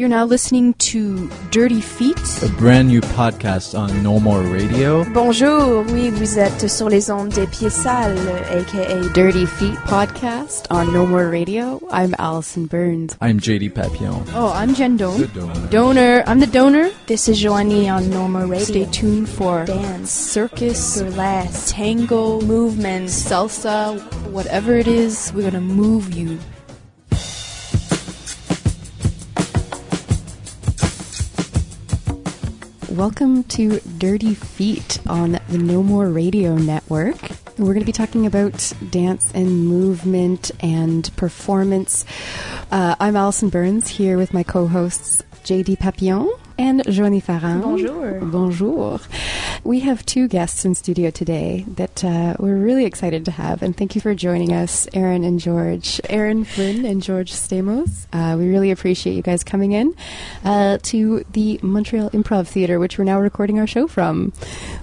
You're now listening to Dirty Feet. A brand new podcast on No More Radio. Bonjour, oui, vous êtes sur les ondes des pieds sales, aka Dirty Feet podcast on No More Radio. I'm Allison Burns. I'm JD Papillon. Oh, I'm Jen Doan. The donor. Donor. I'm the donor. This is Joanie on No More Radio. Stay tuned for Dance, circus, burlesque, tango, movement. salsa, whatever it is, we're gonna move you. Welcome to Dirty Feet on the No More Radio Network. We're going to be talking about dance and movement and performance. Uh, I'm Alison Burns here with my co hosts JD Papillon and Joanie Farran. Bonjour. Bonjour. We have two guests in studio today that uh, we're really excited to have, and thank you for joining us, Erin and George. Erin Flynn and George Stamos. Uh, we really appreciate you guys coming in uh, to the Montreal Improv Theatre, which we're now recording our show from.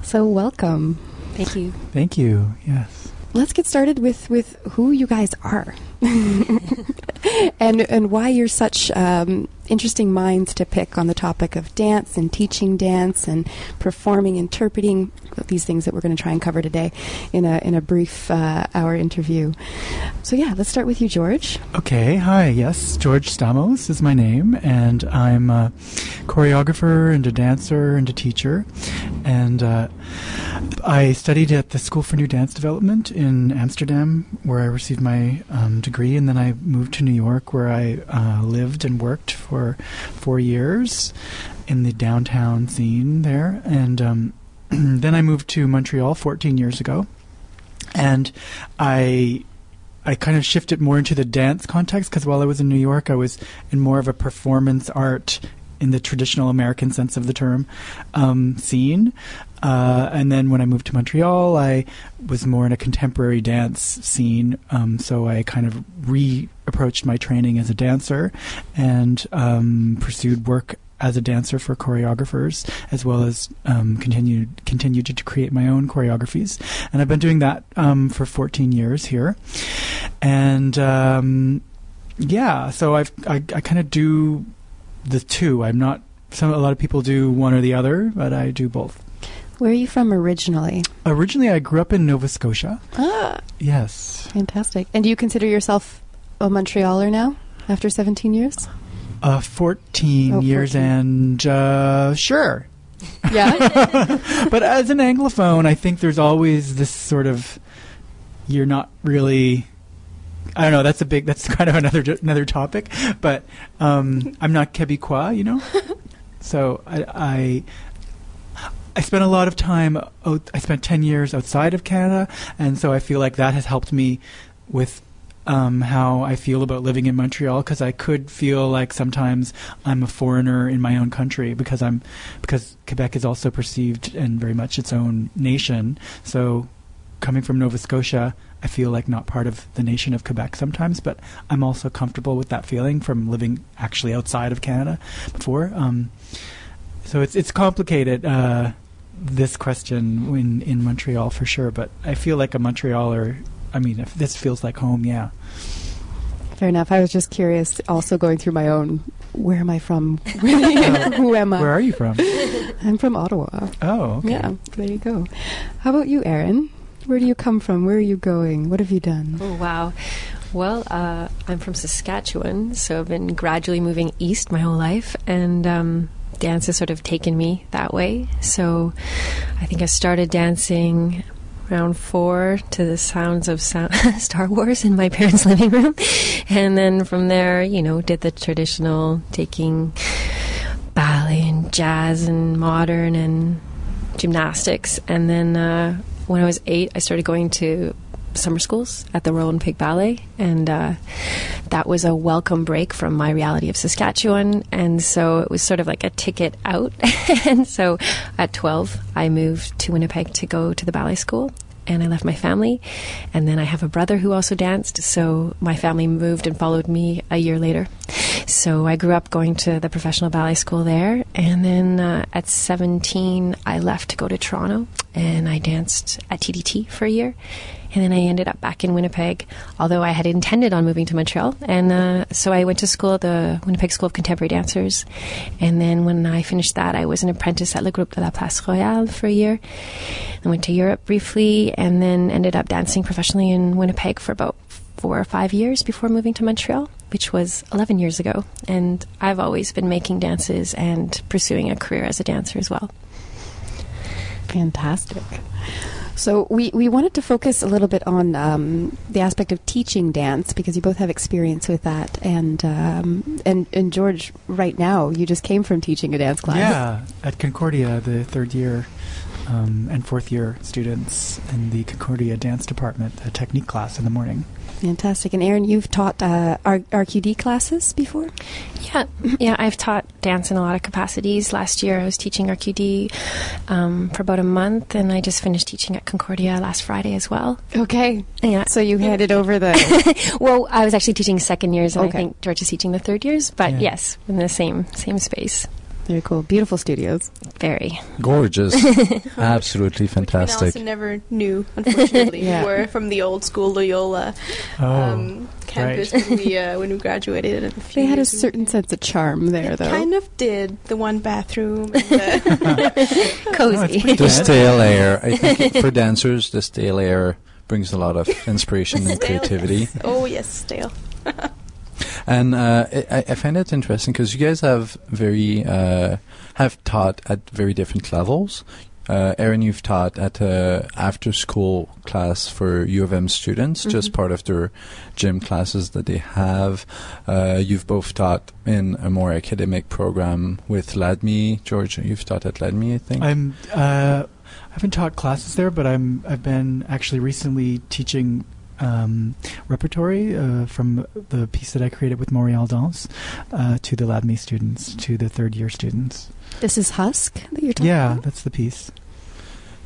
So, welcome. Thank you. Thank you. Yes. Let's get started with, with who you guys are and and why you're such um, interesting minds to pick on the topic of dance and teaching dance and performing, interpreting these things that we're going to try and cover today in a in a brief uh, hour interview. So yeah, let's start with you, George. Okay. Hi. Yes. George Stamos is my name, and I'm a choreographer and a dancer and a teacher. And uh, I studied at the School for New Dance Development in Amsterdam, where I received my um, degree, and then I moved to New York, where I uh, lived and worked for four years in the downtown scene there, and um, then I moved to Montreal 14 years ago, and I I kind of shifted more into the dance context because while I was in New York, I was in more of a performance art in the traditional American sense of the term um, scene. Uh, and then when I moved to Montreal, I was more in a contemporary dance scene. Um, so I kind of reapproached my training as a dancer and um, pursued work as a dancer for choreographers, as well as um, continued continued to, to create my own choreographies. And I've been doing that um, for 14 years here, and um, yeah, so I've I, I kind of do the two. I'm not. Some a lot of people do one or the other, but I do both. Where are you from originally? Originally, I grew up in Nova Scotia. Ah, Yes, fantastic. And do you consider yourself a Montrealer now after 17 years? uh, 14 Oh, years 14. and uh, sure. Yeah. but as an anglophone, I think there's always this sort of you're not really. I don't know. That's a big. That's kind of another another topic. But um, I'm not Quebecois, you know. so I, I I spent a lot of time. Out, I spent ten years outside of Canada, and so I feel like that has helped me with um, how I feel about living in Montreal because I could feel like sometimes I'm a foreigner in my own country because I'm because Quebec is also perceived and very much its own nation. So coming from Nova Scotia, I feel like not part of the nation of Quebec sometimes, but I'm also comfortable with that feeling from living actually outside of Canada before. Um, so it's it's complicated. Uh, this question in in Montreal for sure, but I feel like a Montrealer. I mean, if this feels like home, yeah. Fair enough. I was just curious, also going through my own. Where am I from? Who am I? Where are you from? I'm from Ottawa. Oh, okay. Yeah, there you go. How about you, Erin? Where do you come from? Where are you going? What have you done? Oh, wow. Well, uh, I'm from Saskatchewan, so I've been gradually moving east my whole life, and um, dance has sort of taken me that way. So I think I started dancing around four to the sounds of sound Star Wars in my parents' living room. And then from there, you know, did the traditional taking ballet and jazz and modern and gymnastics. And then uh, when I was eight, I started going to summer schools at the Royal Winnipeg Ballet, and uh, that was a welcome break from my reality of Saskatchewan. And so it was sort of like a ticket out. and so at 12, I moved to Winnipeg to go to the ballet school. And I left my family. And then I have a brother who also danced. So my family moved and followed me a year later. So I grew up going to the professional ballet school there, and then uh, at 17, I left to go to Toronto, and I danced at TDT for a year. And then I ended up back in Winnipeg, although I had intended on moving to Montreal. And uh, so I went to school at the Winnipeg School of Contemporary Dancers. And then when I finished that, I was an apprentice at Le Groupe de la Place Royale for a year. I went to Europe briefly, and then ended up dancing professionally in Winnipeg for about four or five years before moving to Montreal, which was 11 years ago. And I've always been making dances and pursuing a career as a dancer as well. Fantastic. So we, we wanted to focus a little bit on um, the aspect of teaching dance because you both have experience with that, and um, and and George, right now you just came from teaching a dance class. Yeah, at Concordia, the third year um, and fourth year students in the Concordia dance department, a technique class in the morning. Fantastic. And Erin, you've taught uh, R- RQD classes before? Yeah, yeah, I've taught dance in a lot of capacities. Last year I was teaching RQD um, for about a month, and I just finished teaching at Concordia last Friday as well. Okay. Yeah. So you handed over the. well, I was actually teaching second years, and Okay. I think George is teaching the third years, but Yeah. yes, in the same same space. Very cool. Beautiful studios. Very. Gorgeous. Absolutely Which we fantastic. also never knew, unfortunately. Yeah. We were from the old school Loyola Oh, um, campus right. when we uh, when we graduated. A few They had a years ago. certain sense of charm there, It though. kind of did. The one bathroom. The Cozy. pretty The stale air. I think for dancers, the stale air brings a lot of inspiration and creativity. yes. Oh yes, stale. And uh, I, I find it interesting because you guys have very uh, have taught at very different levels. Uh, Erin, you've taught at a after school class for U of M students, just Mhm. part of their gym classes that they have. Uh, you've both taught in a more academic program with LADMMI. George, you've taught at LADMMI, I think. I'm. Uh, I haven't taught classes there, but I'm. I've been actually recently teaching um, repertory uh, from the piece that I created with Montreal Dance uh, to the LADMMI students, to the third year students. This is Husk that you're talking Yeah, about? Yeah, that's the piece.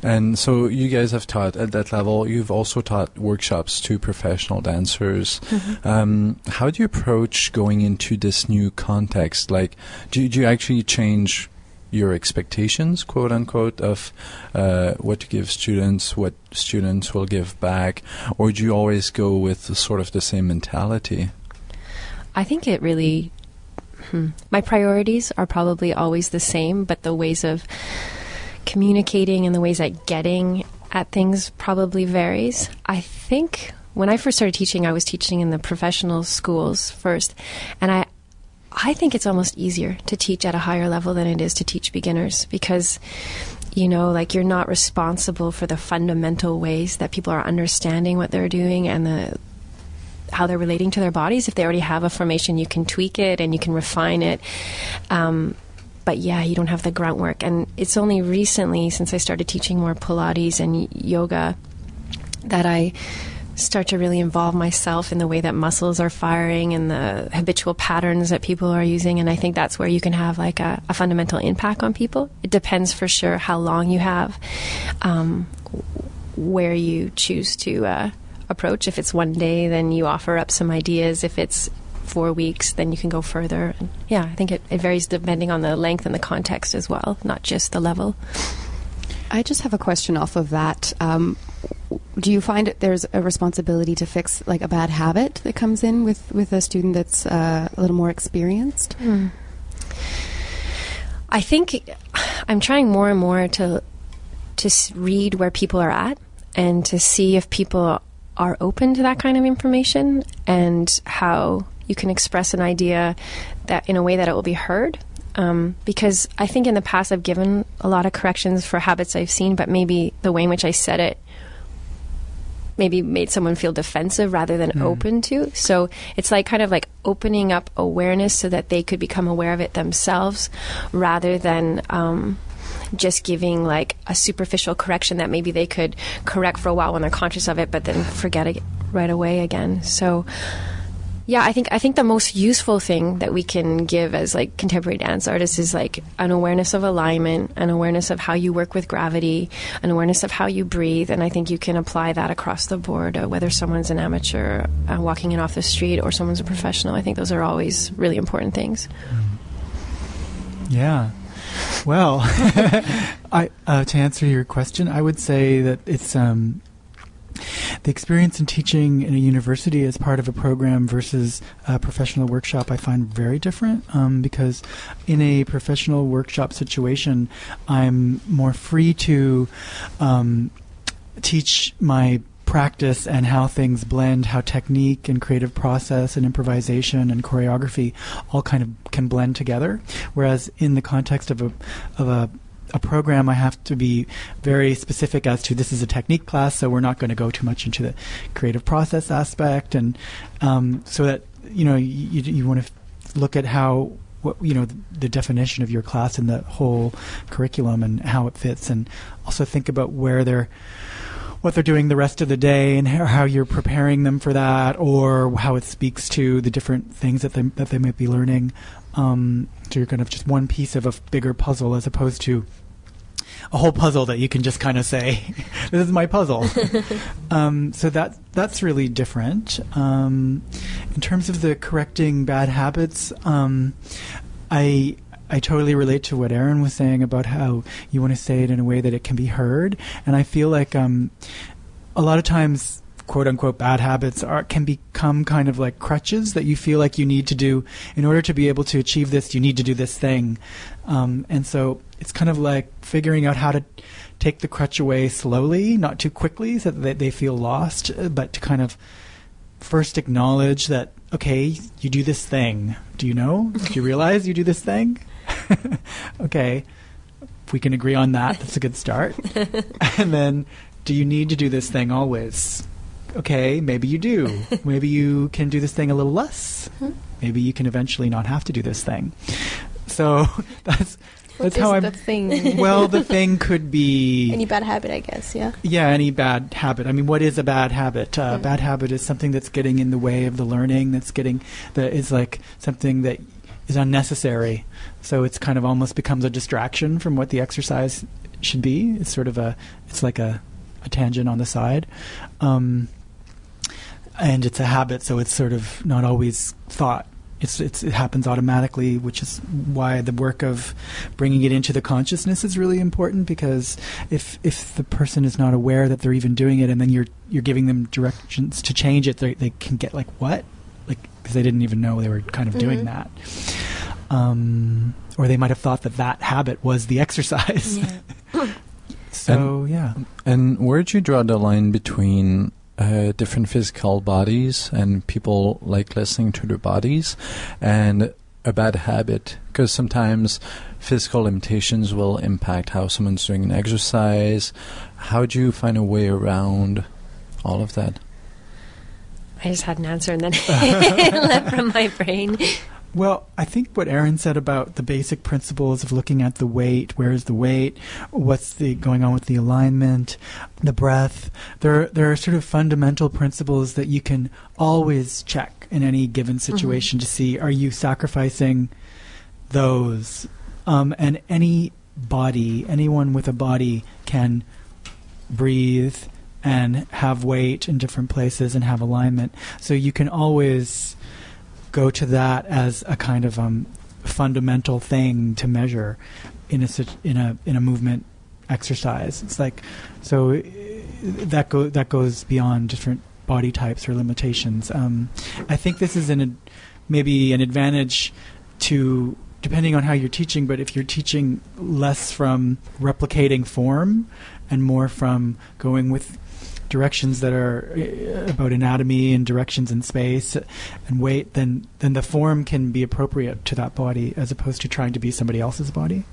And so you guys have taught at that level. You've also taught workshops to professional dancers. Mhm. Um, how do you approach going into this new context? Like, do, do you actually change your expectations, quote unquote, of uh, what to give students, what students will give back, or do you always go with the sort of the same mentality? I think it really. Hmm. My priorities are probably always the same, but the ways of communicating and the ways at getting at things probably varies. I think when I first started teaching, I was teaching in the professional schools first, and I. I think it's almost easier to teach at a higher level than it is to teach beginners because you know, like you're not responsible for the fundamental ways that people are understanding what they're doing and the how they're relating to their bodies. If they already have a formation, you can tweak it and you can refine it. Um, but yeah, you don't have the grunt work. And it's only recently, since I started teaching more Pilates and yoga, that I start to really involve myself in the way that muscles are firing and the habitual patterns that people are using. And I think that's where you can have like a, a fundamental impact on people. It depends for sure how long you have, um, where you choose to uh, approach. If it's one day, then you offer up some ideas. If it's four weeks, then you can go further. And yeah, I think it, it varies depending on the length and the context as well, not just the level. I just have a question off of that. Um, do you find that there's a responsibility to fix like a bad habit that comes in with, with a student that's uh, a little more experienced? I think I'm trying more and more to to read where people are at and to see if people are open to that kind of information and how you can express an idea that in a way that it will be heard. Um, because I think in the past I've given a lot of corrections for habits I've seen, but maybe the way in which I said it maybe made someone feel defensive rather than open to. So it's like kind of like opening up awareness so that they could become aware of it themselves rather than um, just giving like a superficial correction that maybe they could correct for a while when they're conscious of it, but then forget it right away again. So Yeah, I think I think the most useful thing that we can give as like contemporary dance artists is like an awareness of alignment, an awareness of how you work with gravity, an awareness of how you breathe, and I think you can apply that across the board. Uh, whether someone's an amateur uh, walking in off the street or someone's a professional, I think those are always really important things. Yeah. Well, I uh, to answer your question, I would say that it's um, the experience in teaching in a university as part of a program versus a professional workshop, I find very different um, because in a professional workshop situation, I'm more free to um, teach my practice and how things blend, how technique and creative process and improvisation and choreography all kind of can blend together. Whereas in the context of a of a a program, I have to be very specific as to this is a technique class, so we're not going to go too much into the creative process aspect, and um, so that you know you, you want to look at how what you know the, the definition of your class and the whole curriculum and how it fits, and also think about where they're what they're doing the rest of the day and how, how you're preparing them for that, or how it speaks to the different things that they that they might be learning. Um, so you're kind of just one piece of a bigger puzzle, as opposed to a whole puzzle that you can just kind of say, "This is my puzzle." um, so that that's really different. Um, in terms of the correcting bad habits, um, I I totally relate to what Erin was saying about how you want to say it in a way that it can be heard, and I feel like um, a lot of times quote unquote bad habits are can become kind of like crutches that you feel like you need to do in order to be able to achieve this you need to do this thing um, and so it's kind of like figuring out how to take the crutch away slowly not too quickly so that they, they feel lost uh, but to kind of first acknowledge that okay you do this thing. Do you know? Do you realize you do this thing? Okay if we can agree on that. That's a good start. And then do you need to do this thing always? Okay, maybe you do. maybe you can do this thing a little less. Maybe you can eventually not have to do this thing. So that's that's how I'm. the thing? well, the thing could be Any bad habit, I guess. Yeah. yeah, any bad habit. I mean, what is a bad habit? Uh, Mm. Bad habit is something that's getting in the way of the learning. That's getting that is like something that is unnecessary. So it's kind of almost becomes a distraction from what the exercise should be. It's sort of a it's like a, a tangent on the side. Um, and it's a habit, so it's sort of not always thought. It's, it's, it happens automatically, which is why the work of bringing it into the consciousness is really important. Because if if the person is not aware that they're even doing it, and then you're you're giving them directions to change it, they they can get like what, like because they didn't even know they were kind of doing Mhm. that, um, or they might have thought that that habit was the exercise. so yeah. And where'd you draw the line between uh, different physical bodies and people like listening to their bodies and a bad habit? Because sometimes physical limitations will impact how someone's doing an exercise. How do you find a way around all of that? I just had an answer and then it left from my brain. Well, I think what Erin said about the basic principles of looking at the weight, where is the weight, what's the going on with the alignment, the breath, there there are sort of fundamental principles that you can always check in any given situation to see are you sacrificing those, um, and any body, anyone with a body can breathe and have weight in different places and have alignment. So you can always go to that as a kind of um, fundamental thing to measure in a in a in a movement exercise. It's like so uh, that go that goes beyond different body types or limitations. Um, I think this is an maybe an advantage to depending on how you're teaching. But if you're teaching less from replicating form and more from going with directions that are uh, about anatomy and directions in space and weight, then then the form can be appropriate to that body as opposed to trying to be somebody else's body.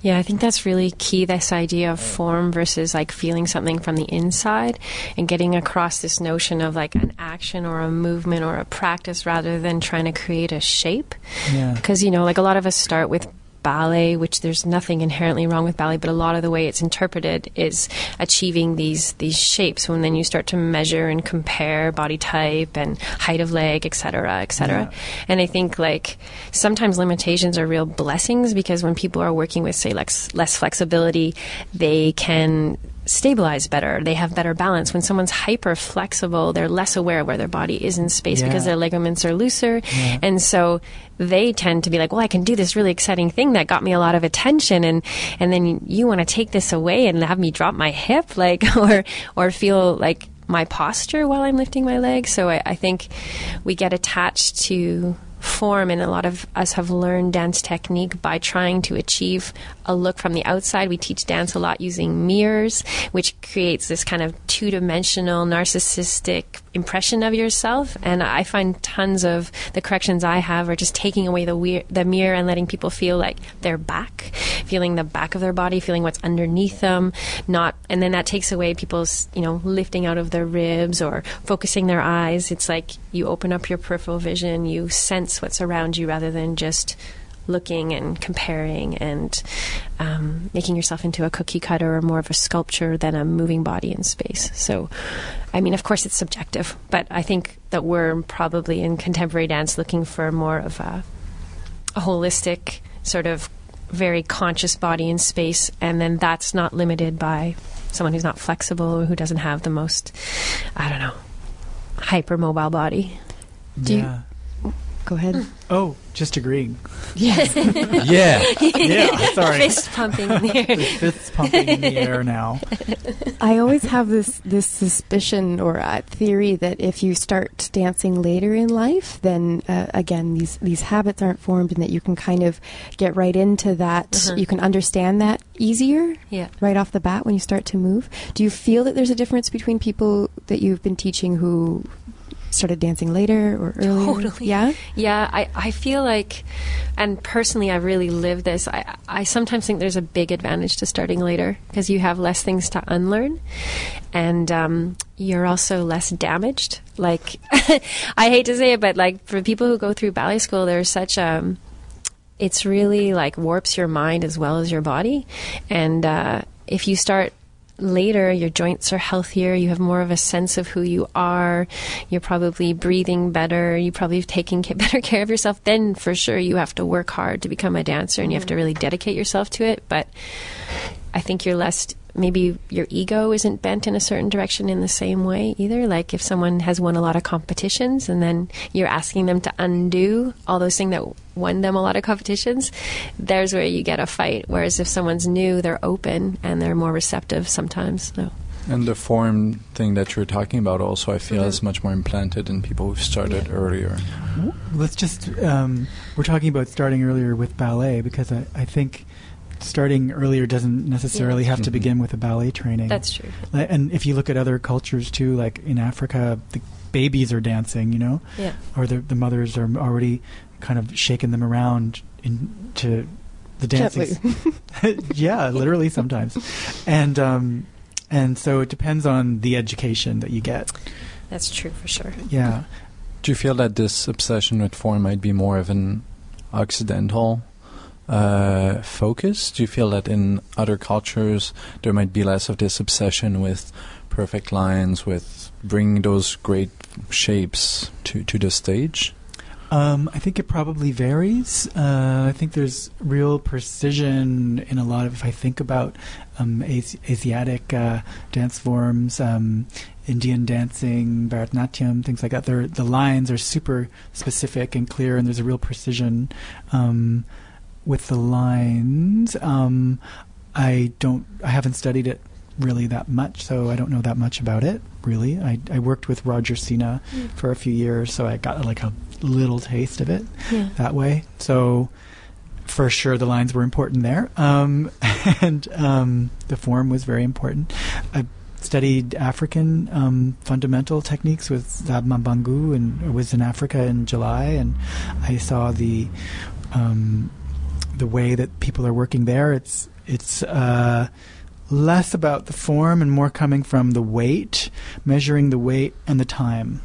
Yeah, I think that's really key this idea of form versus like feeling something from the inside and getting across this notion of like an action or a movement or a practice rather than trying to create a shape. Yeah. Because, you know, like a lot of us start with ballet, which there's nothing inherently wrong with ballet, but a lot of the way it's interpreted is achieving these these shapes. When then you start to measure and compare body type and height of leg, et cetera, et cetera. Yeah. And I think like sometimes limitations are real blessings because when people are working with say less less flexibility, they can stabilize better. They have better balance. When someone's hyper flexible, they're less aware of where their body is in space because their ligaments are looser. Yeah. And so they tend to be like, well, I can do this really exciting thing that got me a lot of attention. And, and then you want to take this away and have me drop my hip, like, or, or feel like my posture while I'm lifting my leg. So I, I think we get attached to form and a lot of us have learned dance technique by trying to achieve a look from the outside. We teach dance a lot using mirrors which creates this kind of two-dimensional narcissistic impression of yourself and i find tons of the corrections i have are just taking away the, weir- the mirror and letting people feel like they're back feeling the back of their body feeling what's underneath them not and then that takes away people's you know lifting out of their ribs or focusing their eyes. It's like you open up your peripheral vision you sense what's around you rather than just looking and comparing and um, making yourself into a cookie cutter or more of a sculpture than a moving body in space. So, I mean, of course, it's subjective, but I think that we're probably in contemporary dance looking for more of a, a holistic sort of very conscious body in space, and then that's not limited by someone who's not flexible or who doesn't have the most, I don't know, hypermobile body. Do you- yeah. Go ahead. Oh, just agreeing. Yes. yeah. Yeah, sorry. Fist pumping in the air. The fist's pumping in the air now. I always have this this suspicion or uh, theory that if you start dancing later in life, then uh, again these these habits aren't formed, and that you can kind of get right into that. Uh-huh. You can understand that easier Yeah. right off the bat when you start to move. Do you feel that there's a difference between people that you've been teaching who started dancing later or earlier? Totally. Yeah. Yeah, I, I feel like, and personally, I really live this. I, I sometimes think there's a big advantage to starting later because you have less things to unlearn, and um, you're also less damaged. Like, I hate to say it, but like for people who go through ballet school, there's such a, it's really like warps your mind as well as your body, and uh, if you start later your joints are healthier you have more of a sense of who you are you're probably breathing better you probably taking ca- better care of yourself then for sure you have to work hard to become a dancer and you have to mm-hmm. really dedicate yourself to it but i think you're less maybe your ego isn't bent in a certain direction in the same way either like if someone has won a lot of competitions and then you're asking them to undo all those things that won them a lot of competitions there's where you get a fight whereas if someone's new they're open and they're more receptive sometimes so And the form thing that you're talking about also, I feel, Mhm. is much more implanted in people who've started earlier. W- Let's just, um, we're talking about starting earlier with ballet because I, I think starting earlier doesn't necessarily have to Mhm. begin with a ballet training. that's true And if you look at other cultures too, like in Africa, the babies are dancing, you know, yeah or the, the mothers are already kind of shaking them around into the dancing. Yeah, literally sometimes. And, um, and so it depends on the education that you get. that's true for sure Yeah. Do you feel that this obsession with form might be more of an Occidental uh, focus? Do you feel that in other cultures there might be less of this obsession with perfect lines, with bringing those great shapes to, to the stage? Um, I think it probably varies. Uh, I think there's real precision in a lot of. If I think about um, Asi- Asiatic uh, dance forms, um, Indian dancing, Bharatanatyam, things like that, the lines are super specific and clear, and there's a real precision um, with the lines. Um, I don't. I haven't studied it really that much, so I don't know that much about it. Really, I, I worked with Roger Sinha for a few years, so I got like a little taste of it yeah that way. So for sure, the lines were important there, um, and um, the form was very important. I studied African um, fundamental techniques with Zab Maboungou, and I was in Africa in July, and I saw the um, the way that people are working there. It's it's uh, less about the form and more coming from the weight, measuring the weight and the time.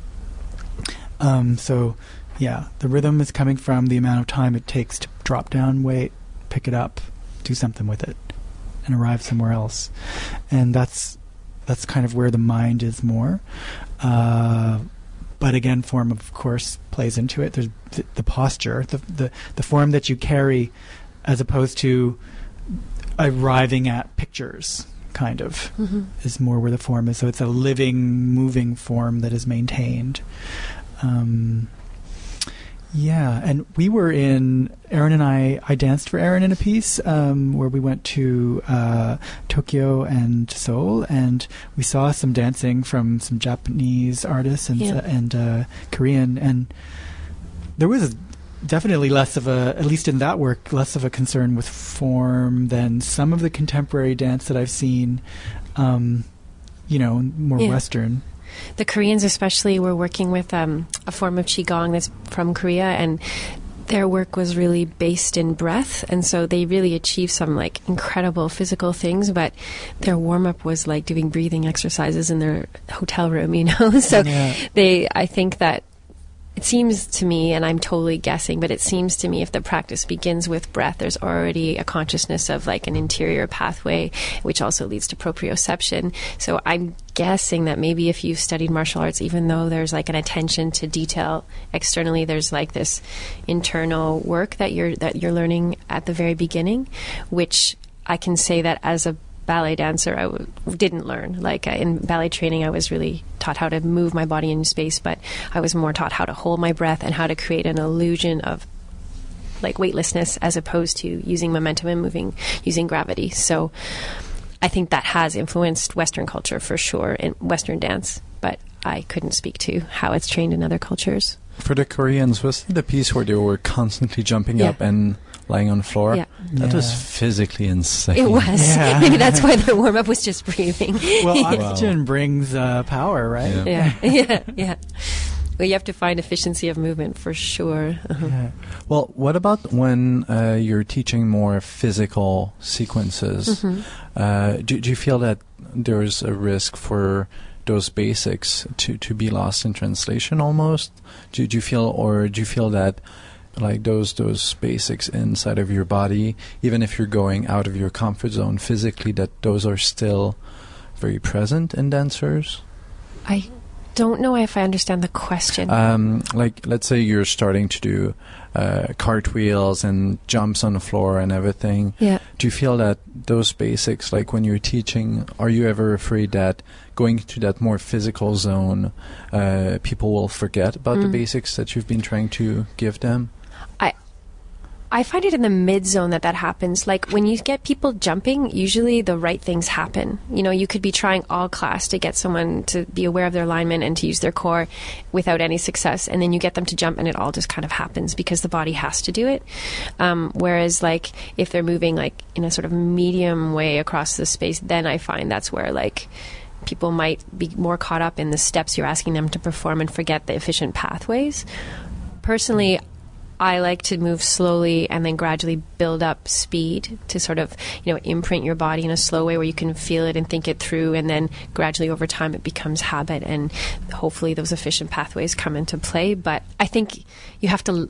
Um, so, yeah, the rhythm is coming from the amount of time it takes to drop down weight, pick it up, do something with it, and arrive somewhere else. And that's that's kind of where the mind is more. Uh, but again, form of course plays into it. There's the, the posture, the, the the form that you carry, as opposed to arriving at pictures. Kind of Mhm. is more where the form is. So it's a living, moving form that is maintained. Um, yeah, and we were in Erin and I. I danced for Erin in a piece um, where we went to uh, Tokyo and Seoul, and we saw some dancing from some Japanese artists and Yeah. and uh, Korean, and there was definitely less of a, at least in that work, less of a concern with form than some of the contemporary dance that I've seen. Um, you know, more Yeah. Western. The Koreans, especially, were working with um, a form of qigong that's from Korea, and their work was really based in breath, and so they really achieved some like incredible physical things. But their warm up was like doing breathing exercises in their hotel room, you know. so Yeah. they, I think that it seems to me, and I'm totally guessing, but it seems to me if the practice begins with breath, there's already a consciousness of like an interior pathway, which also leads to proprioception. So I'm guessing that maybe if you've studied martial arts, even though there's like an attention to detail externally, there's like this internal work that you're that you're learning at the very beginning, which I can say that as a ballet dancer, I w- didn't learn. Like in ballet training, I was really taught how to move my body in space, but I was more taught how to hold my breath and how to create an illusion of like weightlessness as opposed to using momentum and moving using gravity. So I think that has influenced Western culture for sure in Western dance, but I couldn't speak to how it's trained in other cultures. For the Koreans, was the piece where they were constantly jumping Yeah. up and lying on the floor? Yeah. That was physically insane. It was. Yeah. Maybe that's why the warm up was just breathing. Well, Wow. oxygen brings uh, power, right? Yeah. yeah, yeah, yeah. Well, you have to find efficiency of movement for sure. Uh-huh. Yeah. Well, what about when uh, you're teaching more physical sequences? Mhm. Uh, do, do you feel that there's a risk for those basics to, to be lost in translation almost? Do, do you feel, or do you feel that like those those basics inside of your body, even if you're going out of your comfort zone physically, that those are still very present in dancers? I don't know if I understand the question. Um, like, let's say you're starting to do uh, cartwheels and jumps on the floor and everything. yeah. Do you feel that those basics, like when you're teaching, are you ever afraid that going to that more physical zone, uh, people will forget about the Mm. basics that you've been trying to give them? I find it in the mid zone that that happens. Like when you get people jumping, usually the right things happen. You know, you could be trying all class to get someone to be aware of their alignment and to use their core without any success, and then you get them to jump, and it all just kind of happens because the body has to do it. Um, whereas, like if they're moving like in a sort of medium way across the space, then I find that's where like people might be more caught up in the steps you're asking them to perform and forget the efficient pathways. Personally, I like to move slowly and then gradually build up speed to sort of, you know, imprint your body in a slow way where you can feel it and think it through and then gradually over time it becomes habit and hopefully those efficient pathways come into play, but I think you have to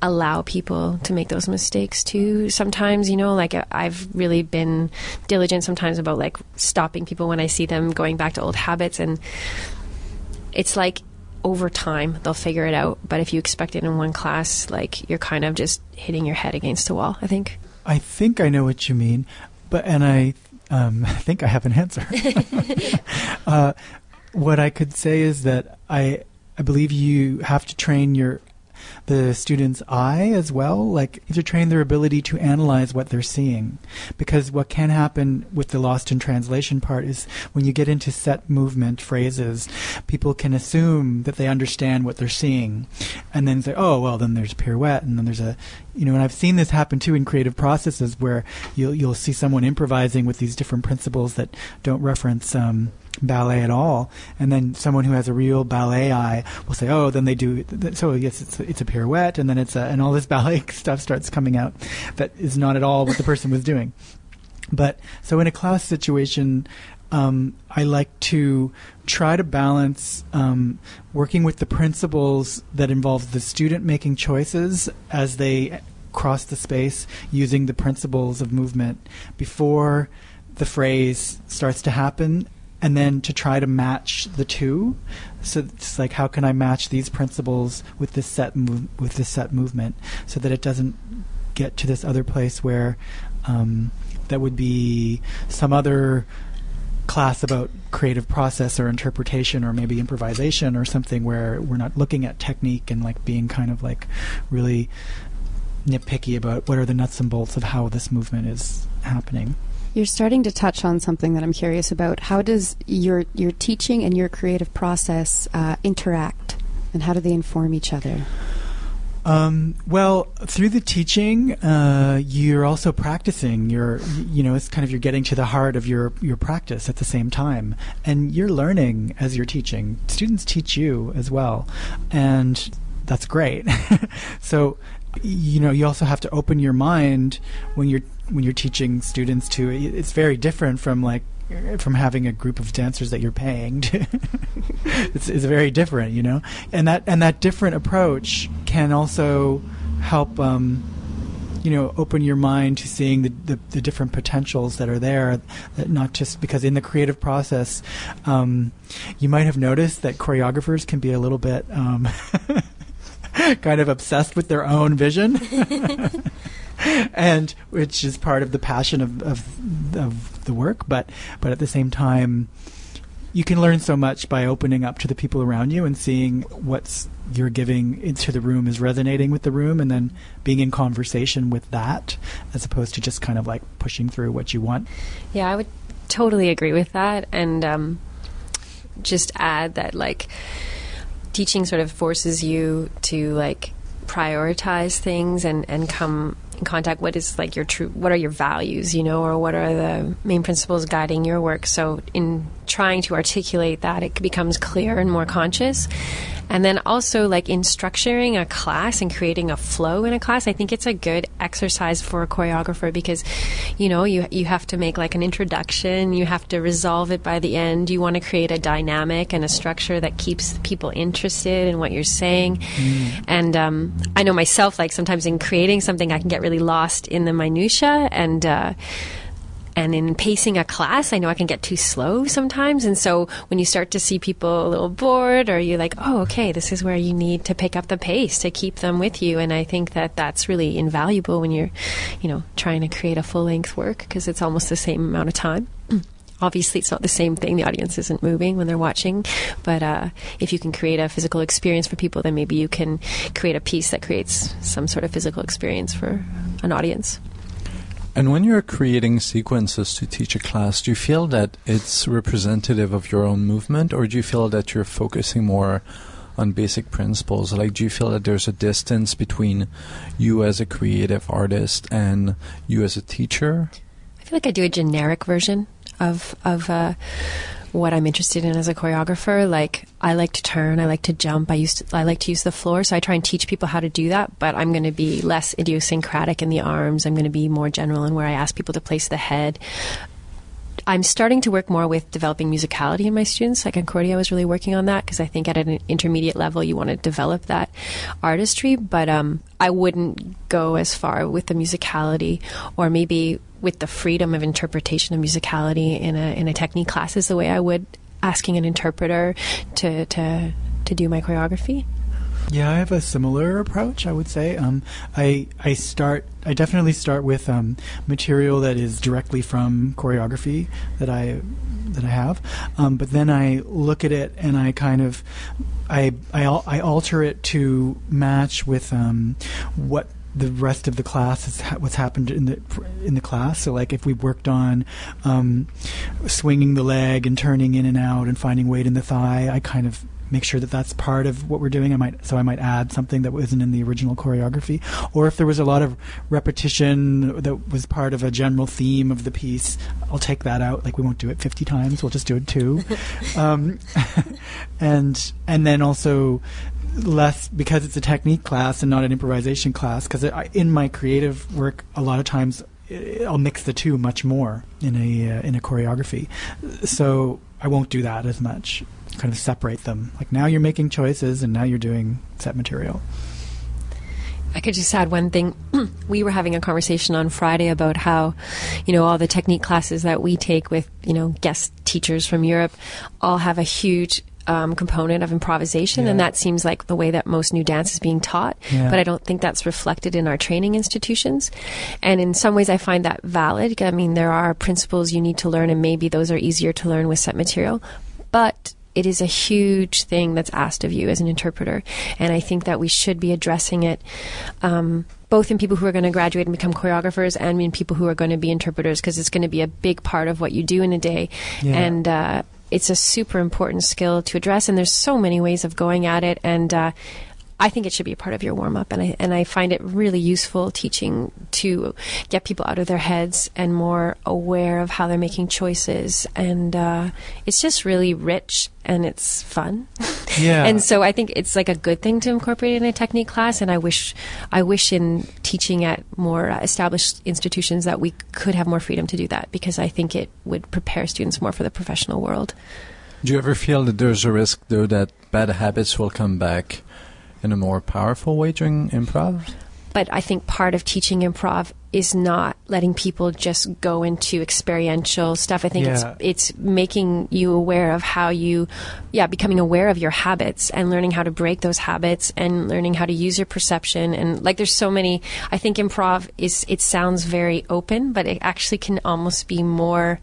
allow people to make those mistakes too. Sometimes, you know, like uh, I've really been diligent sometimes about like stopping people when I see them going back to old habits and it's like over time they'll figure it out but if you expect it in one class like you're kind of just hitting your head against a wall i think I think I know what you mean, but and I um, think I have an answer. uh, what I could say is that I I believe you have to train your the student's eye as well. Like to train their ability to analyze what they're seeing, because what can happen with the lost in translation part is when you get into set movement phrases, people can assume that they understand what they're seeing, and then say, "Oh, well, then there's pirouette, and then there's a you know, and I've seen this happen too in creative processes where you'll you'll see someone improvising with these different principles that don't reference um, ballet at all, and then someone who has a real ballet eye will say, "Oh, then they do." So yes, it's a, it's a pirouette, and then it's a, and all this ballet stuff starts coming out that is not at all what the person was doing. But so in a class situation, um, I like to try to balance um, working with the principles that involve the student making choices as they cross the space using the principles of movement before the phrase starts to happen and then to try to match the two so it's like how can i match these principles with this set mov- with this set movement so that it doesn't get to this other place where um, that would be some other class about creative process or interpretation or maybe improvisation or something where we're not looking at technique and like being kind of like really nitpicky about what are the nuts and bolts of how this movement is happening. You're starting to touch on something that I'm curious about. How does your your teaching and your creative process uh, interact, and how do they inform each other? Um, well, through the teaching, uh, you're also practicing. You're, you know, it's kind of you're getting to the heart of your your practice at the same time, and you're learning as you're teaching. Students teach you as well, and that's great. so, you know, you also have to open your mind when you're when you're teaching students to. It's very different from like from having a group of dancers that you're paying it's, it's very different you know and that and that different approach can also help um, you know open your mind to seeing the, the, the, different potentials that are there that not just because in the creative process um, you might have noticed that choreographers can be a little bit um, kind of obsessed with their own vision and which is part of the passion of, of of the work. But but at the same time, you can learn so much by opening up to the people around you and seeing what's you're giving into the room is resonating with the room, and then being in conversation with that, as opposed to just kind of like pushing through what you want. Yeah, I would totally agree with that, and um, just add that like teaching sort of forces you to like prioritize things and and come in contact what is like your true what are your values you know or what are the main principles guiding your work? So in trying to articulate that it becomes clear and more conscious and then also, like in structuring a class and creating a flow in a class, I think it's a good exercise for a choreographer because, you know, you you have to make like an introduction, you have to resolve it by the end. You want to create a dynamic and a structure that keeps people interested in what you're saying. Mm. And um, I know myself, like sometimes in creating something, I can get really lost in the minutia and. Uh, and in pacing a class, I know I can get too slow sometimes. And so when you start to see people a little bored, or you're like, oh, okay, this is where you need to pick up the pace to keep them with you. And I think that that's really invaluable when you're, you know, trying to create a full length work because it's almost the same amount of time. Obviously, it's not the same thing. The audience isn't moving when they're watching. But uh, if you can create a physical experience for people, then maybe you can create a piece that creates some sort of physical experience for an audience. And when you're creating sequences to teach a class, do you feel that it's representative of your own movement, or do you feel that you're focusing more on basic principles? Like, do you feel that there's a distance between you as a creative artist and you as a teacher? I feel like I do a generic version of of uh, what I'm interested in as a choreographer. Like I like to turn, I like to jump, I used to, I like to use the floor, so I try and teach people how to do that. But I'm going to be less idiosyncratic in the arms. I'm going to be more general in where I ask people to place the head. I'm starting to work more with developing musicality in my students. Like Concordia, I was really working on that because I think at an intermediate level, you want to develop that artistry. But um, I wouldn't go as far with the musicality, or maybe with the freedom of interpretation of musicality in a in a technique class is the way I would asking an interpreter to to to do my choreography. Yeah, I have a similar approach. I would say um, I I start I definitely start with um, material that is directly from choreography that I that I have, um, but then I look at it and I kind of I I, I alter it to match with um, what the rest of the class is ha- what's happened in the in the class. So like if we worked on um, swinging the leg and turning in and out and finding weight in the thigh, I kind of make sure that that's part of what we're doing. I might so I might add something that wasn't in the original choreography, or if there was a lot of repetition that was part of a general theme of the piece, I'll take that out. Like we won't do it 50 times; we'll just do it two. um, and and then also less because it's a technique class and not an improvisation class. Because in my creative work, a lot of times I'll mix the two much more in a uh, in a choreography. So I won't do that as much. Kind of separate them. Like now you're making choices, and now you're doing set material. I could just add one thing. we were having a conversation on Friday about how, you know, all the technique classes that we take with, you know, guest teachers from Europe all have a huge um, component of improvisation, and that seems like the way that most new dance is being taught. Yeah. But I don't think that's reflected in our training institutions. And in some ways, I find that valid. I mean, there are principles you need to learn, and maybe those are easier to learn with set material. But it is a huge thing that's asked of you as an interpreter. And I think that we should be addressing it um, both in people who are going to graduate and become choreographers and in people who are going to be interpreters because it's going to be a big part of what you do in a day. Yeah. And uh, it's a super important skill to address. And there's so many ways of going at it. And uh, I think it should be a part of your warm up, and I and I find it really useful teaching to get people out of their heads and more aware of how they're making choices, and uh, it's just really rich and it's fun. Yeah. and so I think it's like a good thing to incorporate in a technique class, and I wish I wish in teaching at more established institutions that we could have more freedom to do that because I think it would prepare students more for the professional world. Do you ever feel that there's a risk, though, that bad habits will come back in a more powerful way during improv? but I think part of teaching improv is not letting people just go into experiential stuff. I think Yeah. it's it's making you aware of how you, yeah, becoming aware of your habits and learning how to break those habits and learning how to use your perception and like there's so many. I think improv is it sounds very open, but it actually can almost be more.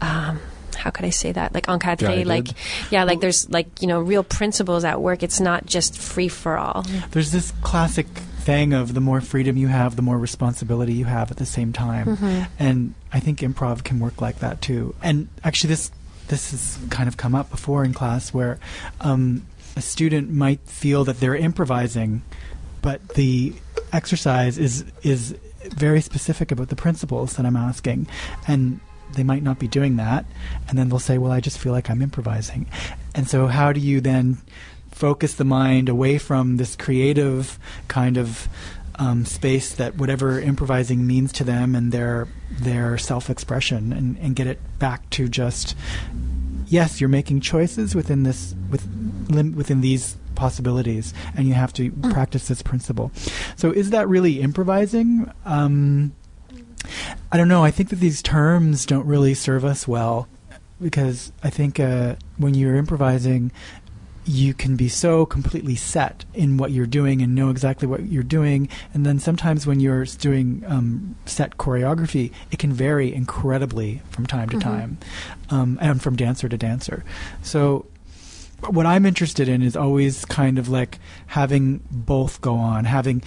Um, how could I say that? Like encadré, like yeah, like there's like you know real principles at work. It's not just free for all. There's this classic thing of the more freedom you have, the more responsibility you have at the same time. And I think improv can work like that too. And actually, this this has kind of come up before in class where um, a student might feel that they're improvising, but the exercise is is very specific about the principles that I'm asking, and they might not be doing that, and then they'll say, "Well, I just feel like I'm improvising," and so how do you then focus the mind away from this creative kind of um, space that whatever improvising means to them and their their self expression, and, and get it back to just yes, you're making choices within this with lim- within these possibilities, and you have to practice this principle. So, is that really improvising? Um, I don't know. I think that these terms don't really serve us well because I think uh, when you're improvising, you can be so completely set in what you're doing and know exactly what you're doing. And then sometimes when you're doing um, set choreography, it can vary incredibly from time to Mhm. time um, and from dancer to dancer. So what I'm interested in is always kind of like having both go on, having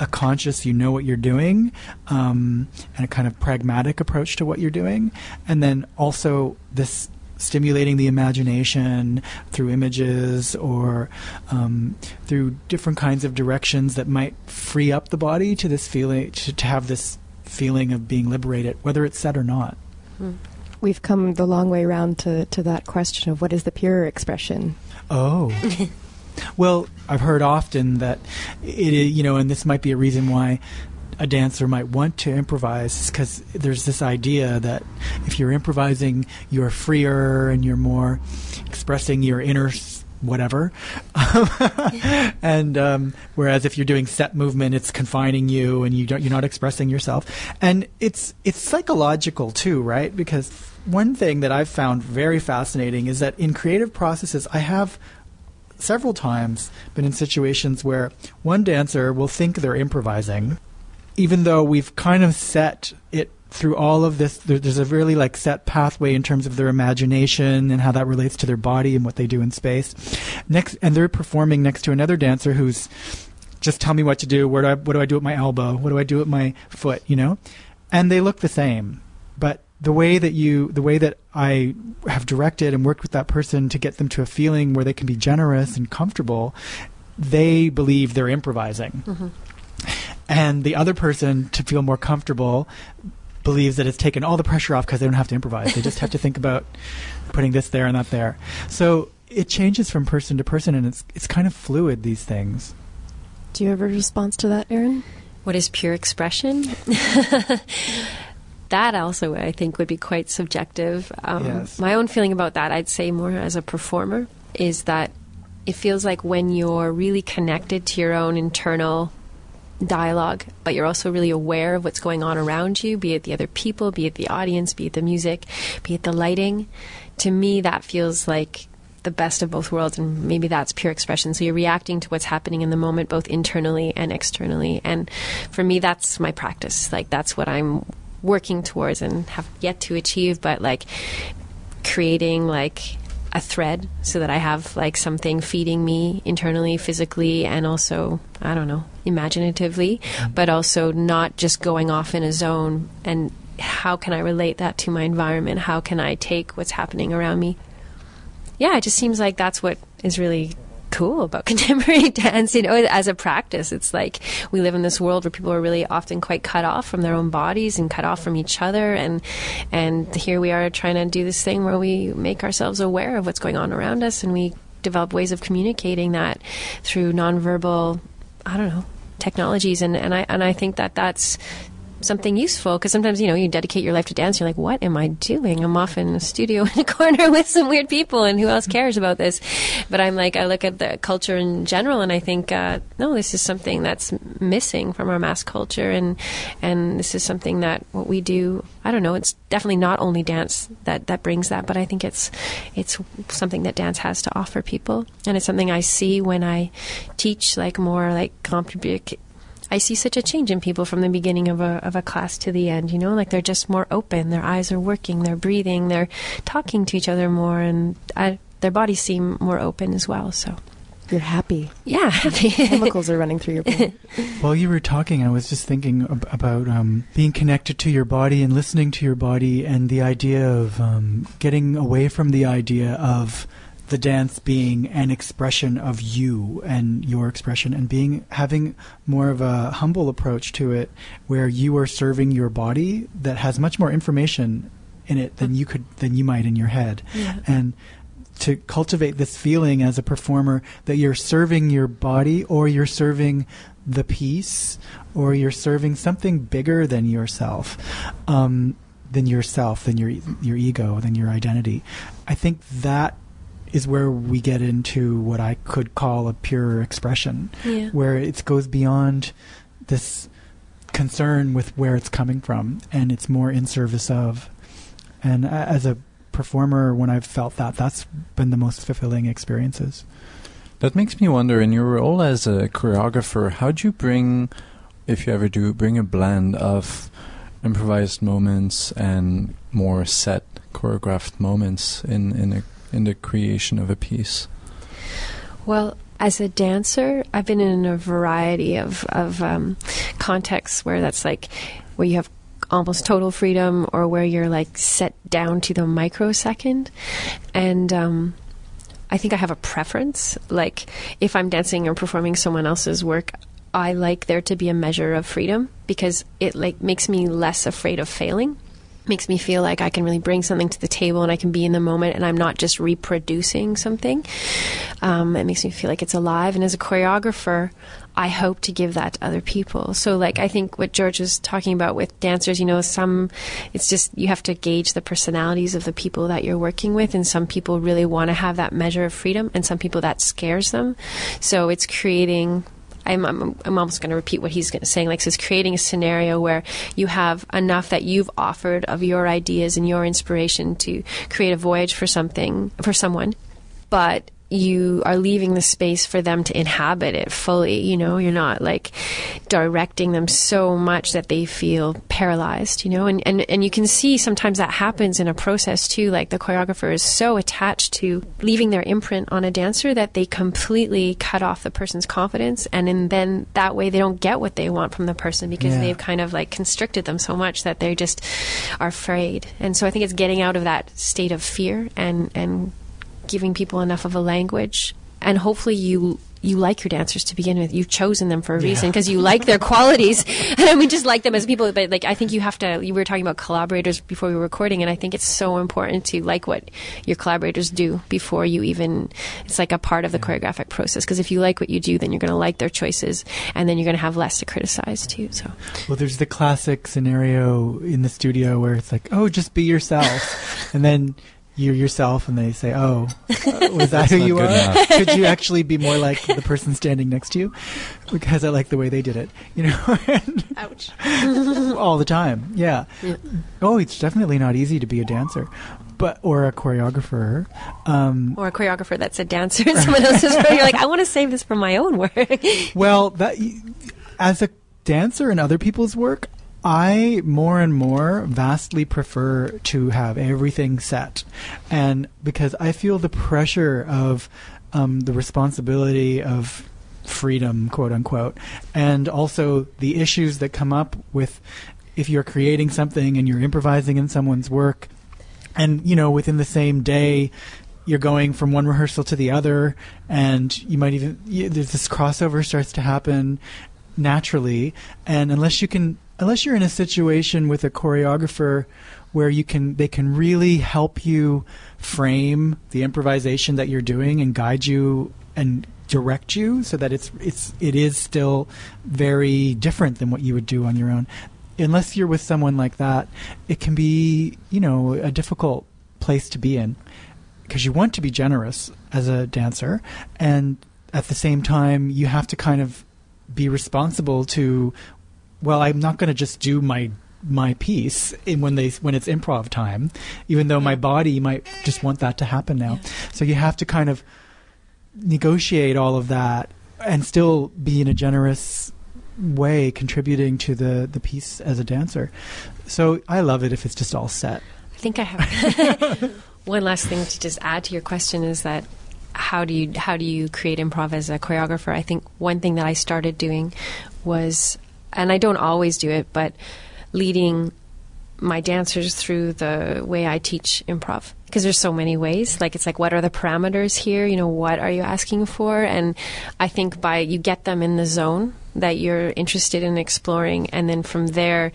a conscious, you know what you're doing, um, and a kind of pragmatic approach to what you're doing, and then also this stimulating the imagination through images or um, through different kinds of directions that might free up the body to this feeling, to, to have this feeling of being liberated, whether it's said or not. We've come the long way around to, to that question of what is the pure expression. Oh. well, I've heard often that it you know, and this might be a reason why a dancer might want to improvise because there's this idea that if you're improvising, you're freer and you're more expressing your inner whatever. and um, whereas if you're doing set movement, it's confining you and you don't, you're not expressing yourself. And it's it's psychological too, right? Because one thing that I've found very fascinating is that in creative processes, I have several times been in situations where one dancer will think they're improvising, even though we've kind of set it through all of this. There, there's a really like set pathway in terms of their imagination and how that relates to their body and what they do in space. Next, and they're performing next to another dancer who's just tell me what to do. Where do I, what do I do with my elbow? What do I do with my foot? You know, and they look the same, but the way that you, the way that I have directed and worked with that person to get them to a feeling where they can be generous and comfortable, they believe they're improvising. Mm-hmm. And the other person, to feel more comfortable, believes that it's taken all the pressure off because they don't have to improvise. They just have to think about putting this there and that there. So it changes from person to person, and it's it's kind of fluid. These things. Do you have a response to that, Erin? What is pure expression? that also, I think, would be quite subjective. Um, Yes. My own feeling about that, I'd say more as a performer, is that it feels like when you're really connected to your own internal dialogue, but you're also really aware of what's going on around you, be it the other people, be it the audience, be it the music, be it the lighting. To me, that feels like the best of both worlds, and maybe that's pure expression. So you're reacting to what's happening in the moment, both internally and externally. And for me, that's my practice. Like, that's what I'm working towards and have yet to achieve, but like creating like a thread so that I have like something feeding me internally, physically, and also, I don't know, imaginatively, mm-hmm. but also not just going off in a zone. And how can I relate that to my environment? How can I take what's happening around me? Yeah, it just seems like that's what is really cool about contemporary dance, you know, as a practice. It's like we live in this world where people are really often quite cut off from their own bodies and cut off from each other and and here we are trying to do this thing where we make ourselves aware of what's going on around us and we develop ways of communicating that through nonverbal I don't know technologies and, and I and I think that that's something useful because sometimes you know you dedicate your life to dance you're like what am i doing? I'm off in a studio in a corner with some weird people and who else cares about this? But i'm like i look at the culture in general and i think uh, no this is something that's missing from our mass culture and and this is something that what we do i don't know it's definitely not only dance that that brings that but i think it's it's something that dance has to offer people. And it's something i see when i teach like more like complicated I see such a change in people from the beginning of a of a class to the end. You know, like they're just more open. Their eyes are working. They're breathing. They're talking to each other more, and I, their bodies seem more open as well. So. You're happy. Yeah, happy. Chemicals are running through your brain. While you were talking, I was just thinking ab- about um, being connected to your body and listening to your body, and the idea of um, getting away from the idea of the dance being an expression of you and your expression and being having more of a humble approach to it where you are serving your body that has much more information in it than you could than you might in your head Yeah. and to cultivate this feeling as a performer that you're serving your body or you're serving the piece or you're serving something bigger than yourself um, than yourself than your your ego than your identity i think that is where we get into what I could call a pure expression, Yeah. where it goes beyond this concern with where it's coming from, and it's more in service of. And as a performer, when I've felt that, that's been the most fulfilling experiences. That makes me wonder, in your role as a choreographer, how do you bring, if you ever do, bring a blend of improvised moments and more set choreographed moments in in a, in the creation of a piece? Well, as a dancer, I've been in a variety of of um, contexts where that's like where you have almost total freedom, or where you're like set down to the microsecond, and. Um, I think I have a preference. Like, if I'm dancing or performing someone else's work, I like there to be a measure of freedom because it like makes me less afraid of failing. Makes me feel like I can really bring something to the table and I can be in the moment and I'm not just reproducing something. Um, it makes me feel like it's alive. And as a choreographer, I hope to give that to other people. So, like, I think what George was talking about with dancers, you know, some, it's just you have to gauge the personalities of the people that you're working with. And some people really want to have that measure of freedom, and some people that scares them. So, it's creating I'm, I'm, I'm almost going to repeat what he's saying. Like, it's creating a scenario where you have enough that you've offered of your ideas and your inspiration to create a voyage for something, for someone, but you are leaving the space for them to inhabit it fully. You know, you're not like directing them so much that they feel paralyzed, you know, and, and, and you can see sometimes that happens in a process too. Like the choreographer is so attached to leaving their imprint on a dancer that they completely cut off the person's confidence. And in, then that way they don't get what they want from the person because Yeah. they've kind of like constricted them so much that they just are afraid. And so I think it's getting out of that state of fear and, and giving people enough of a language and hopefully you you like your dancers to begin with. You've chosen them for a reason because you like their qualities. And I mean, just like them as people, but like, I think you have to, you were talking about collaborators before we were recording, and I think it's so important to like what your collaborators do before you even, it's like a part of the choreographic process. Because if you like what you do, then you're going to like their choices, and then you're going to have less to criticize too. So, Well, there's the classic scenario in the studio where it's like, oh, just be yourself. and then you're yourself and they say, "Oh, uh, was that who you good are? enough. Could you actually be more like the person standing next to you?" Because I like the way they did it, you know, Ouch. all the time. Yeah. Yeah. Oh, it's definitely not easy to be a dancer, but or a choreographer. Um, Or a choreographer that's a dancer in someone else's work. You're like, I want to save this for my own work. Well, that as a dancer in other people's work, I more and more vastly prefer to have everything set, and because I feel the pressure of um, the responsibility of freedom, quote unquote, and also the issues that come up with if you're creating something and you're improvising in someone's work, and you know within the same day you're going from one rehearsal to the other, and you might even you, there's this crossover starts to happen naturally, and unless you can, unless you're in a situation with a choreographer where you can, they can really help you frame the improvisation that you're doing and guide you and direct you so that it's it's it is still very different than what you would do on your own. Unless you're with someone like that it can be you know a difficult place to be in because you want to be generous as a dancer and at the same time you have to kind of be responsible to well i'm not going to just do my my piece in when they when it's improv time even though my body might just want that to happen now. So you have to kind of negotiate all of that and still be in a generous way contributing to the the piece as a dancer. So i love it if it's just all set. I think I have one last thing to just add to your question is that how do you how do you create improv as a choreographer? I think one thing that I started doing was, and I don't always do it, but leading my dancers through the way I teach improv because there's so many ways. Like it's like what are the parameters here? You know, what are you asking for? And I think by you get them in the zone that you're interested in exploring, and then from there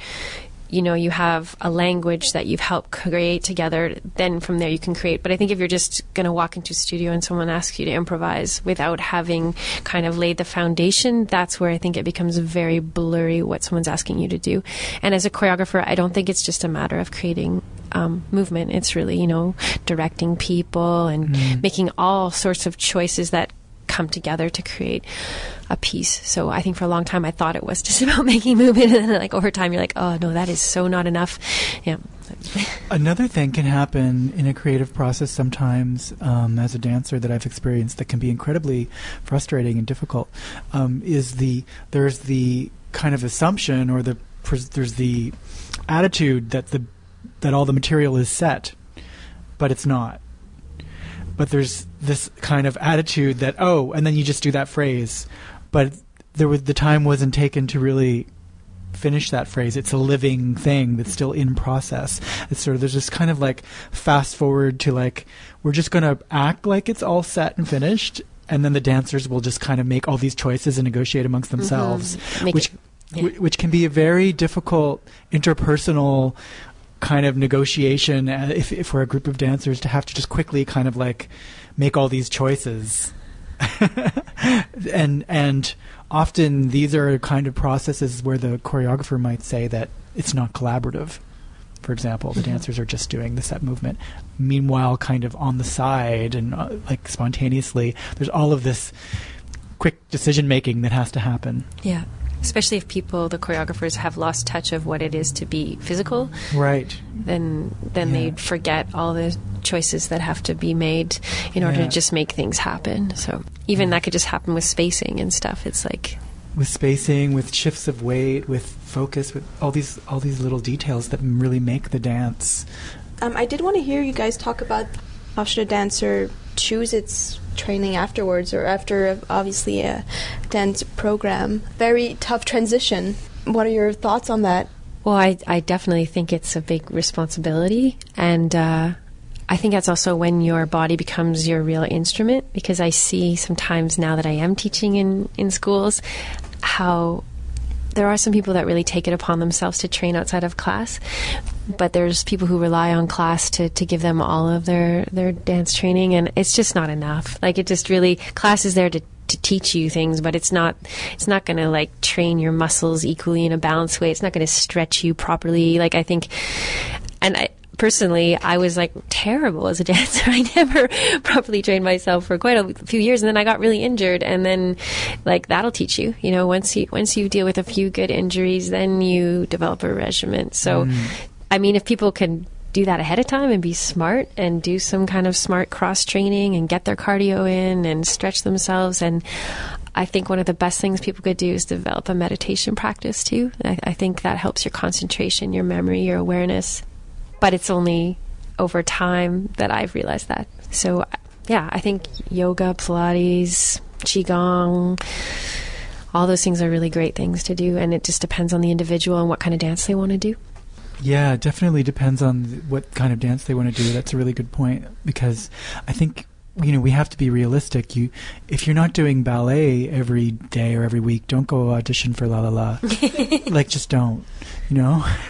you know you have a language that you've helped create together then from there you can create. But i think if you're just going to walk into a studio and someone asks you to improvise without having kind of laid the foundation that's where i think it becomes very blurry what someone's asking you to do. And as a choreographer i don't think it's just a matter of creating um, movement. It's really you know directing people and making all sorts of choices that come together to create a piece. So I think for a long time I thought it was just about making movement, and then like over time you're like, oh no, that is so not enough. Yeah. Another thing can happen in a creative process sometimes um, as a dancer that I've experienced that can be incredibly frustrating and difficult um, is the there's the kind of assumption or the there's the attitude that the that all the material is set, but it's not. But there's this kind of attitude that oh, and then you just do that phrase, but there was the time wasn't taken to really finish that phrase. It's a living thing that's still in process. It's sort of there's this kind of like fast forward to like we're just going to act like it's all set and finished, and then the dancers will just kind of make all these choices and negotiate amongst themselves, Make which it- yeah. whi- which can be a very difficult interpersonal kind of negotiation uh, if, if we're a group of dancers to have to just quickly kind of like make all these choices and and often these are kind of processes where the choreographer might say that it's not collaborative. For example the dancers are just doing the set movement. Meanwhile kind of on the side and uh, like spontaneously there's all of this quick decision making that has to happen. Yeah. Especially if people, the choreographers, have lost touch of what it is to be physical, right then then Yeah. they forget all the choices that have to be made in order Yeah. to just make things happen. So even that could just happen with spacing and stuff. It's like with spacing, with shifts of weight, with focus, with all these all these little details that really make the dance. Um, I did want to hear you guys talk about how should a dancer choose its training afterwards or after obviously a dance program. Very tough transition. What are your thoughts on that? Well, I, I definitely think it's a big responsibility. And uh, I think that's also when your body becomes your real instrument because I see sometimes now that I am teaching in, in schools how there are some people that really take it upon themselves to train outside of class. But there's people who rely on class to, to give them all of their, their dance training, and it's just not enough. Like, it just really, class is there to to teach you things, but it's not it's not going to like train your muscles equally in a balanced way. It's not going to stretch you properly. Like I think and I, personally, I was like terrible as a dancer. I never properly trained myself for quite a few years, and then I got really injured. And then, like that'll teach you. You know, once you once you deal with a few good injuries, then you develop a regimen. So, Mm. I mean, if people can do that ahead of time and be smart and do some kind of smart cross training and get their cardio in and stretch themselves and I think one of the best things people could do is develop a meditation practice too. I, I think that helps your concentration, your memory, your awareness. But it's only over time that I've realized that. So, yeah, I think yoga, Pilates, Qigong, all those things are really great things to do. And it just depends on the individual and what kind of dance they want to do. Yeah, definitely depends on what kind of dance they want to do. That's a really good point because I think you know we have to be realistic. You, if you're not doing ballet every day or every week, don't go audition for La La La. like, just don't. You know,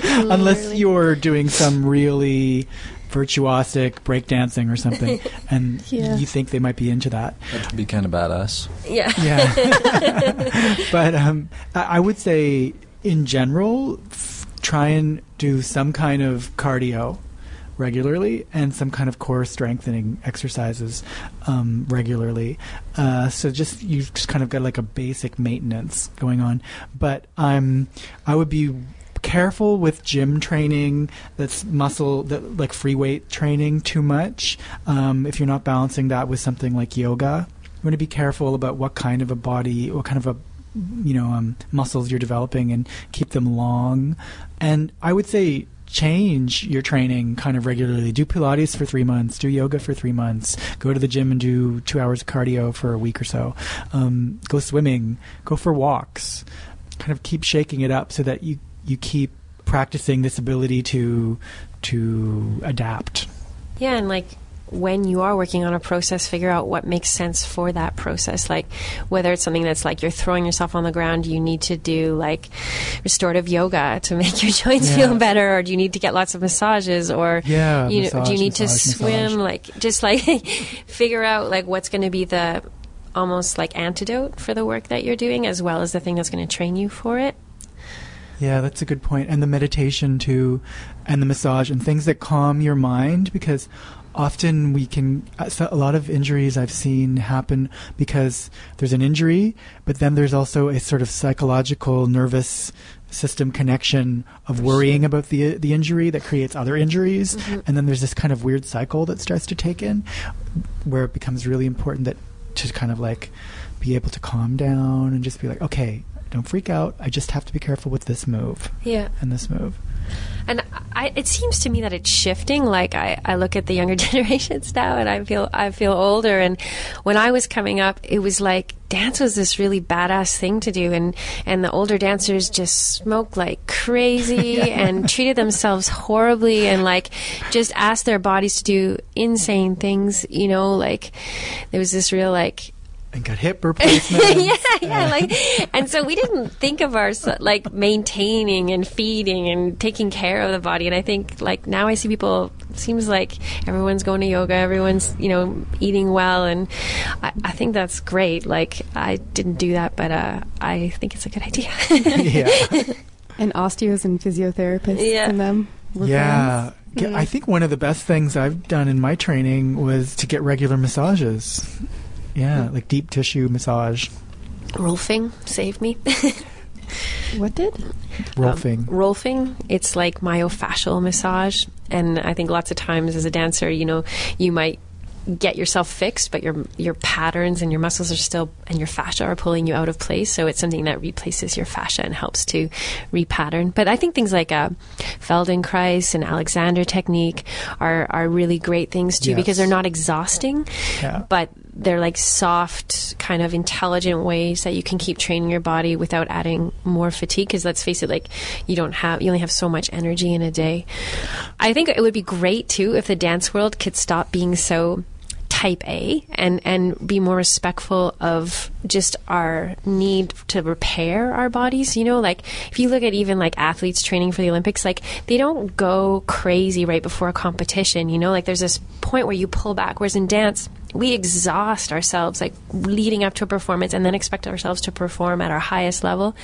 unless you're doing some really virtuosic breakdancing or something, and Yeah. you think they might be into that. That would be kind of badass. Yeah. Yeah. but um, I I would say, in general, f- try and do some kind of cardio regularly and some kind of core strengthening exercises um, regularly. Uh, so just you just kind of got like a basic maintenance going on. But I'm I would be careful with gym training that's muscle that like free weight training too much um, if you're not balancing that with something like yoga you want to be careful about what kind of a body what kind of a you know um, muscles you're developing and keep them long and i would say change your training kind of regularly. Do pilates for three months do yoga for three months go to the gym and do two hours of cardio for a week or so. Um, go swimming go for walks. Kind of keep shaking it up so that you you keep practicing this ability to to adapt. Yeah, and like when you are working on a process, figure out what makes sense for that process. Like whether it's something that's like you're throwing yourself on the ground, you need to do like restorative yoga to make your joints Yeah. feel better, or do you need to get lots of massages, or Yeah, you know, do you need to swim? massage. Like just like figure out like what's going to be the almost like antidote for the work that you're doing, as well as the thing that's going to train you for it. Yeah, that's a good point. And the meditation too, and the massage and things that calm your mind because often we can, uh, a lot of injuries I've seen happen because there's an injury, but then there's also a sort of psychological nervous system connection of worrying about the the injury that creates other injuries. And then there's this kind of weird cycle that starts to take in where it becomes really important that to kind of like be able to calm down and just be like okay don't freak out. I just have to be careful with this move Yeah. and this move And I, it seems to me that it's shifting. Like I, I look at the younger generations now, and I feel I feel older. And when I was coming up, it was like dance was this really badass thing to do, and and the older dancers just smoked like crazy and treated themselves horribly, and like just asked their bodies to do insane things. You know, like there was this real like and got hip replacement yeah, yeah, like, and so we didn't think of our like maintaining and feeding and taking care of the body. And I think like now I see people. Seems like everyone's going to yoga, everyone's you know eating well, and I, I think that's great. Like I didn't do that, but uh, I think it's a good idea. yeah And osteos and physiotherapists Yeah. and them. were yeah friends. I think one of the best things i've done in my training was to get regular massages yeah like deep tissue massage Rolfing saved me. What did? rolfing Um, Rolfing, it's like myofascial massage. And I think lots of times as a dancer, you know, you might get yourself fixed, but your your patterns and your muscles are still and your fascia are pulling you out of place. So it's something that replaces your fascia and helps to repattern. But I think things like uh, Feldenkrais and Alexander technique are are really great things too because they're not exhausting, Yeah. but they're like soft, kind of intelligent ways that you can keep training your body without adding more fatigue. Because let's face it, like you don't have, you only have so much energy in a day. I think it would be great too if the dance world could stop being so type A and and be more respectful of just our need to repair our bodies you know like if you look at even like athletes training for the olympics like they don't go crazy right before a competition you know like there's this point where you pull back whereas in dance we exhaust ourselves like leading up to a performance and then expect ourselves to perform at our highest level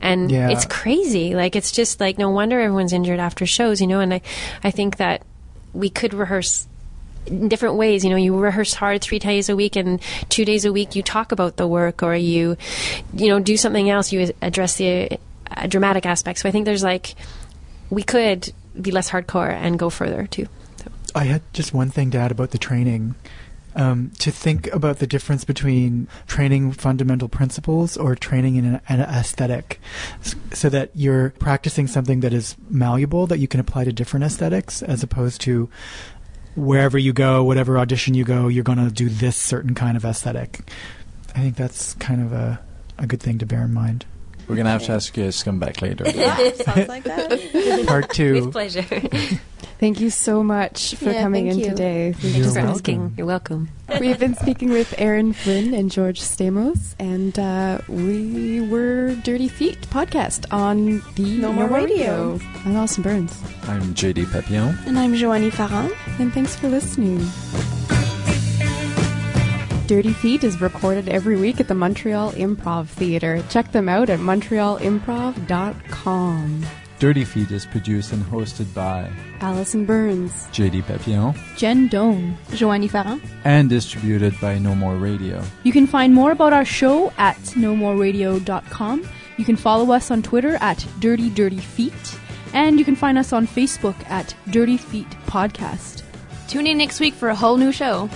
and Yeah. it's crazy like it's just like no wonder everyone's injured after shows you know and i i think that we could rehearse in different ways. You know, you rehearse hard three days a week, and two days a week you talk about the work, or you, you know, do something else. You address the uh, dramatic aspects. So I think there's like we could be less hardcore and go further too. So. I had just one thing to add about the training. Um, to think about the difference between training fundamental principles or training in an, an aesthetic, so that you're practicing something that is malleable that you can apply to different aesthetics, as opposed to wherever you go, whatever audition you go, you're going to do this certain kind of aesthetic. I think that's kind of a, a good thing to bear in mind. We're gonna have to ask you to come back later. Sounds like that. Part two. With pleasure. Thank you so much for Yeah, coming in you. today. You're Thanks for welcome. asking. You're welcome. We've been speaking with Erin Flynn and George Stamos, and uh, we were Dirty Feet podcast on the No More Radio. I'm Alison Burns, I'm JD Papillon. and I'm Joanie Farran. and thanks for listening. Dirty Feet is recorded every week at the Montreal Improv Theatre. Check them out at montrealimprov.com. Dirty Feet is produced and hosted by Alison Burns. JD Papillon Jen Doan. Joanie Farran. and distributed by No More Radio. You can find more about our show at nomoreradio.com. You can follow us on Twitter at Dirty Dirty Feet. And you can find us on Facebook at Dirty Feet Podcast. Tune in next week for a whole new show.